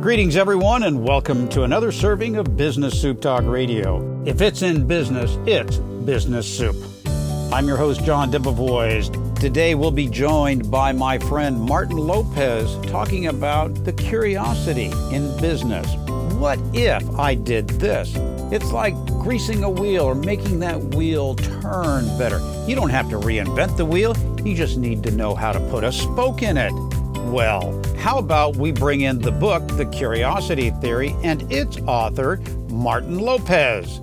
Greetings, everyone, and welcome to another serving of Business Soup Talk Radio. If it's in business, it's Business Soup. I'm your host, John Debevoise. Today, we'll be joined by my friend Martin Lopez talking about the curiosity in business. What if I did this? It's like greasing a wheel or making that wheel turn better. You don't have to reinvent the wheel, you just need to know how to put a spoke in it. Well, how about we bring in the book, The Curiosity Theory, and its author, Martin Lopez?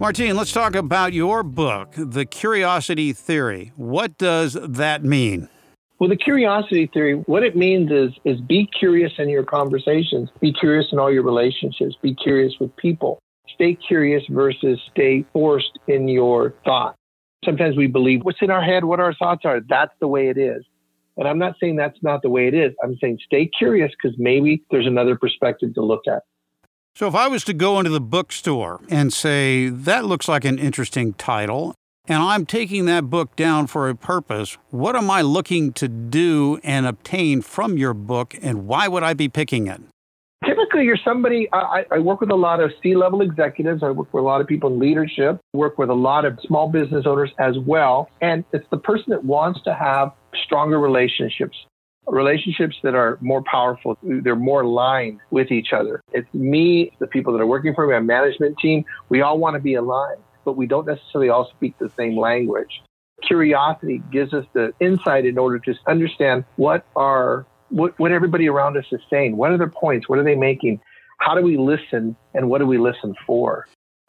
Martin, let's talk about your book, The Curiosity Theory. What does that mean? Well, the curiosity theory, what it means is is be curious in your conversations, be curious in all your relationships, be curious with people. Stay curious versus stay forced in your thought. Sometimes we believe what's in our head, what our thoughts are, that's the way it is. And I'm not saying that's not the way it is. I'm saying stay curious because maybe there's another perspective to look at. So, if I was to go into the bookstore and say, that looks like an interesting title, and I'm taking that book down for a purpose, what am I looking to do and obtain from your book, and why would I be picking it? Typically, you're somebody, I, I work with a lot of C level executives. I work with a lot of people in leadership, work with a lot of small business owners as well. And it's the person that wants to have stronger relationships, relationships that are more powerful. They're more aligned with each other. It's me, the people that are working for me, my management team. We all want to be aligned, but we don't necessarily all speak the same language. Curiosity gives us the insight in order to understand what are what, what everybody around us is saying. What are their points? What are they making? How do we listen and what do we listen for?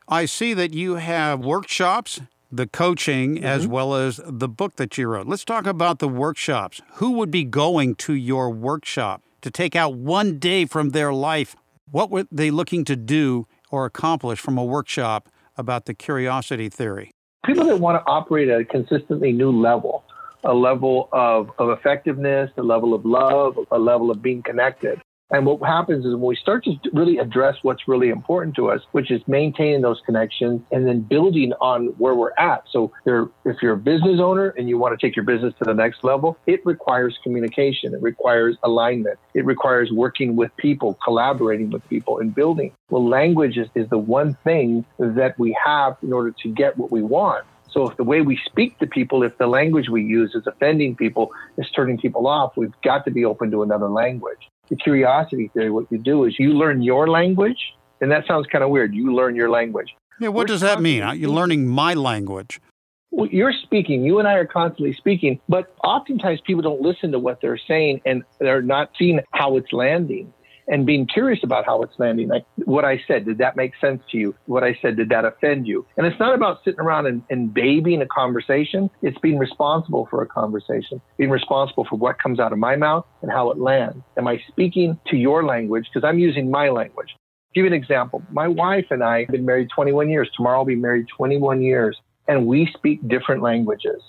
I see that you have workshops the coaching mm-hmm. as well as the book that you wrote. Let's talk about the workshops. Who would be going to your workshop to take out one day from their life? What were they looking to do or accomplish from a workshop about the curiosity theory? People that want to operate at a consistently new level, a level of, of effectiveness, a level of love, a level of being connected. And what happens is when we start to really address what's really important to us, which is maintaining those connections and then building on where we're at. So if you're a business owner and you want to take your business to the next level, it requires communication. It requires alignment. It requires working with people, collaborating with people and building. Well, language is, is the one thing that we have in order to get what we want. So if the way we speak to people, if the language we use is offending people, is turning people off, we've got to be open to another language. The curiosity theory, what you do is you learn your language, and that sounds kind of weird. You learn your language. Yeah, what We're does that mean? You're learning my language. Well, you're speaking. You and I are constantly speaking, but oftentimes people don't listen to what they're saying and they're not seeing how it's landing and being curious about how it's landing. Like what I said, did that make sense to you? What I said, did that offend you? And it's not about sitting around and, and babying a conversation. It's being responsible for a conversation, being responsible for what comes out of my mouth and how it lands. Am I speaking to your language? Because I'm using my language. Give you an example. My wife and I have been married 21 years. Tomorrow I'll be married 21 years, and we speak different languages.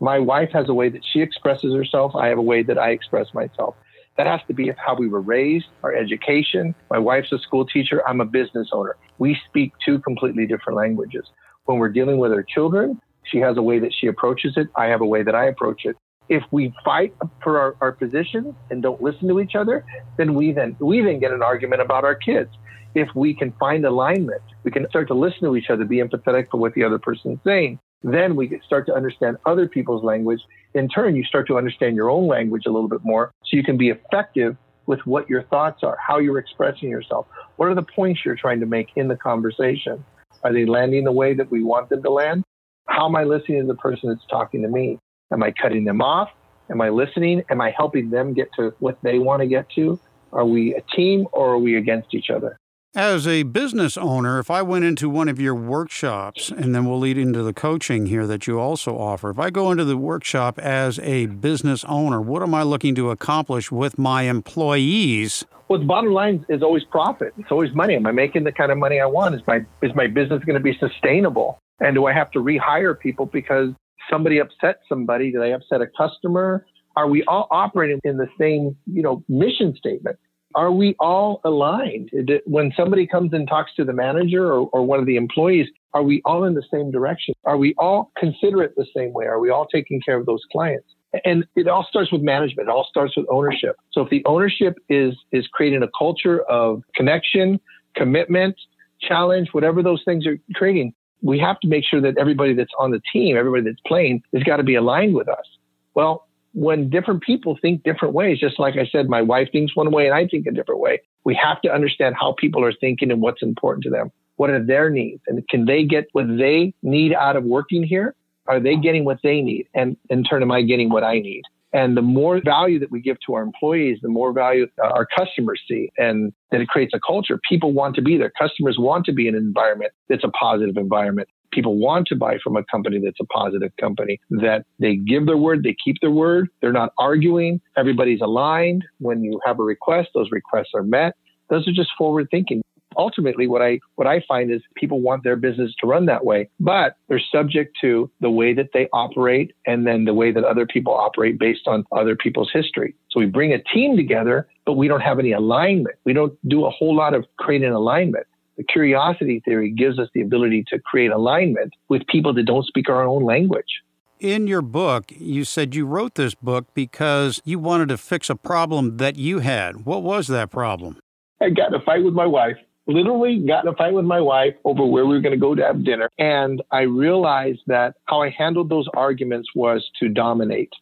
My wife has a way that she expresses herself. I have a way that I express myself. That has to be how we were raised, our education. My wife's a school teacher. I'm a business owner. We speak two completely different languages. When we're dealing with our children, she has a way that she approaches it. I have a way that I approach it. If we fight for our, our positions and don't listen to each other, then we then we then get an argument about our kids. If we can find alignment, we can start to listen to each other, be empathetic for what the other person's saying. Then we start to understand other people's language. In turn, you start to understand your own language a little bit more so you can be effective with what your thoughts are, how you're expressing yourself. What are the points you're trying to make in the conversation? Are they landing the way that we want them to land? How am I listening to the person that's talking to me? Am I cutting them off? Am I listening? Am I helping them get to what they want to get to? Are we a team or are we against each other? As a business owner, if I went into one of your workshops, and then we'll lead into the coaching here that you also offer, if I go into the workshop as a business owner, what am I looking to accomplish with my employees? Well, the bottom line is always profit. It's always money. Am I making the kind of money I want? Is my is my business going to be sustainable? And do I have to rehire people because somebody upset somebody? Do they upset a customer? Are we all operating in the same, you know, mission statement? Are we all aligned? When somebody comes and talks to the manager or, or one of the employees, are we all in the same direction? Are we all considerate the same way? Are we all taking care of those clients? And it all starts with management. It all starts with ownership. So if the ownership is is creating a culture of connection, commitment, challenge, whatever those things are creating, we have to make sure that everybody that's on the team, everybody that's playing, has got to be aligned with us. Well, when different people think different ways, just like I said, my wife thinks one way and I think a different way, we have to understand how people are thinking and what's important to them. What are their needs? And can they get what they need out of working here? Are they getting what they need? And in turn, am I getting what I need? And the more value that we give to our employees, the more value uh, our customers see and that it creates a culture. People want to be there. Customers want to be in an environment that's a positive environment. People want to buy from a company that's a positive company, that they give their word, they keep their word. They're not arguing. Everybody's aligned. When you have a request, those requests are met. Those are just forward thinking ultimately what I what I find is people want their business to run that way, but they're subject to the way that they operate and then the way that other people operate based on other people's history. So we bring a team together, but we don't have any alignment. We don't do a whole lot of creating alignment. The curiosity theory gives us the ability to create alignment with people that don't speak our own language. In your book, you said you wrote this book because you wanted to fix a problem that you had. What was that problem? I got in a fight with my wife literally got in a fight with my wife over where we were going to go to have dinner. And I realized that how I handled those arguments was to dominate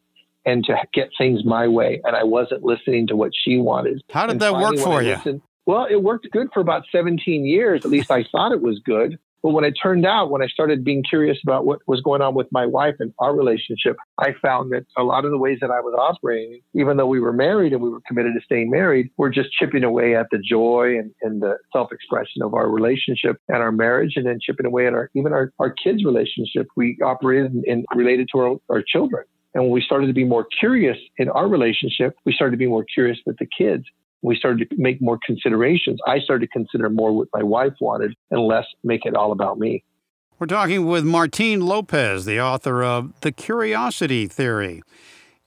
and to get things my way. And I wasn't listening to what she wanted. How did and that work for you? Listened, well, it worked good for about 17 years. At least I thought it was good. But when it turned out, when I started being curious about what was going on with my wife and our relationship, I found that a lot of the ways that I was operating, even though we were married and we were committed to staying married, were just chipping away at the joy and, and the self-expression of our relationship and our marriage, and then chipping away at our even our, our kids' relationship. We operated in, related to our, our children. And when we started to be more curious in our relationship, we started to be more curious with the kids we started to make more considerations. I started to consider more what my wife wanted and less make it all about me. We're talking with Martin Lopez, the author of The Curiosity Theory.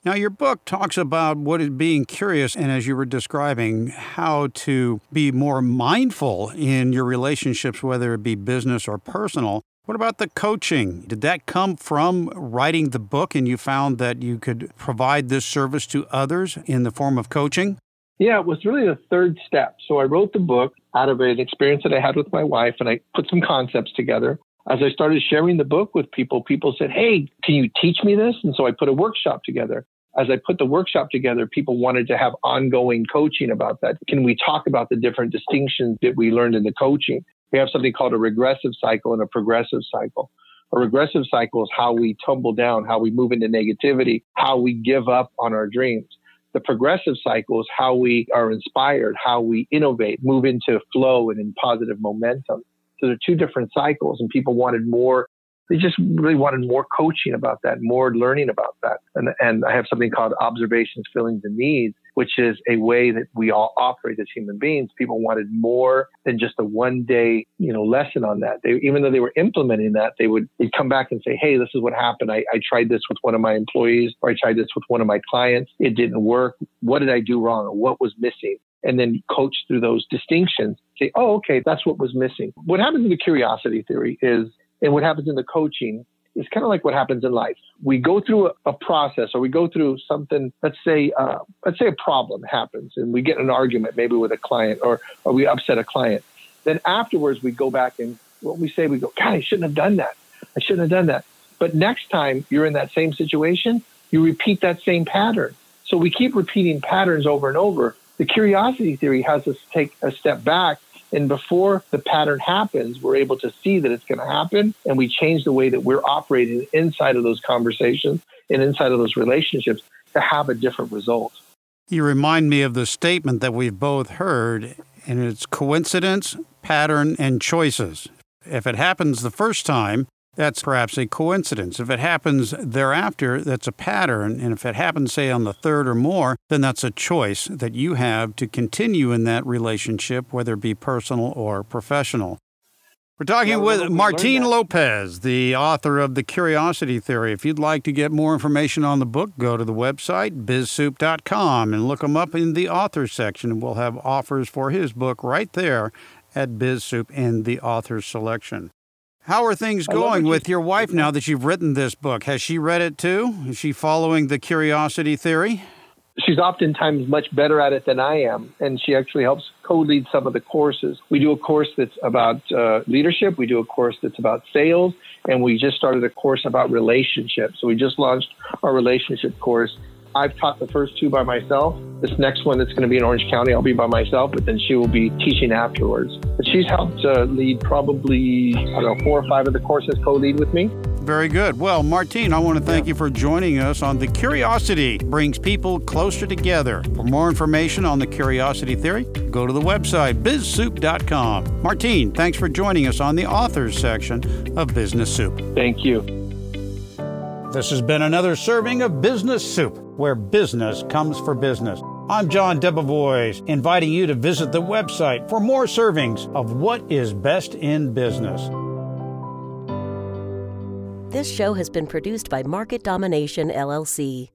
Now, your book talks about what is being curious, and as you were describing, how to be more mindful in your relationships, whether it be business or personal. What about the coaching? Did that come from writing the book, and you found that you could provide this service to others in the form of coaching? Yeah, it was really the third step. So I wrote the book out of an experience that I had with my wife, and I put some concepts together. As I started sharing the book with people, people said, Hey, can you teach me this? And so I put a workshop together. As I put the workshop together, people wanted to have ongoing coaching about that. Can we talk about the different distinctions that we learned in the coaching? We have something called a regressive cycle and a progressive cycle. A regressive cycle is how we tumble down, how we move into negativity, how we give up on our dreams the progressive cycle is how we are inspired, how we innovate, move into flow and in positive momentum. So they're two different cycles, and people wanted more. They just really wanted more coaching about that, more learning about that. And, and I have something called observations, feelings, and needs which is a way that we all operate as human beings. People wanted more than just a one day, you know, lesson on that. They, even though they were implementing that, they would they'd come back and say, Hey, this is what happened. I, I tried this with one of my employees or I tried this with one of my clients. It didn't work. What did I do wrong? What was missing? And then coach through those distinctions. Say, oh, okay, that's what was missing. What happens in the curiosity theory is, and what happens in the coaching it's kind of like what happens in life. We go through a, a process or we go through something, let's say, uh, let's say a problem happens and we get an argument maybe with a client or, or we upset a client. Then afterwards we go back and what we say, we go, God, I shouldn't have done that. I shouldn't have done that. But next time you're in that same situation, you repeat that same pattern. So we keep repeating patterns over and over. The curiosity theory has us take a step back and before the pattern happens, we're able to see that it's going to happen. And we change the way that we're operating inside of those conversations and inside of those relationships to have a different result. You remind me of the statement that we've both heard, and it's coincidence, pattern, and choices. If it happens the first time, that's perhaps a coincidence. If it happens thereafter, that's a pattern. And if it happens, say, on the third or more, then that's a choice that you have to continue in that relationship, whether it be personal or professional. We're talking yeah, with Martin Lopez, the author of The Curiosity Theory. If you'd like to get more information on the book, go to the website, bizsoup.com, and look him up in the author section. We'll have offers for his book right there at BizSoup in the author selection. How are things going with your wife now that you've written this book? Has she read it too? Is she following the curiosity theory? She's oftentimes much better at it than I am, and she actually helps co-lead some of the courses. We do a course that's about uh, leadership. We do a course that's about sales, and we just started a course about relationships. So we just launched our relationship course, I've taught the first two by myself. This next one that's going to be in Orange County, I'll be by myself, but then she will be teaching afterwards. But she's helped uh, lead probably, I don't know, four or five of the courses co lead with me. Very good. Well, Martine, I want to thank you for joining us on The Curiosity Brings People Closer Together. For more information on the Curiosity Theory, go to the website bizsoup.com. Martine, thanks for joining us on the authors section of Business Soup. Thank you. This has been another serving of Business Soup where business comes for business. I'm John Debevoise, inviting you to visit the website for more servings of what is best in business. This show has been produced by Market Domination LLC.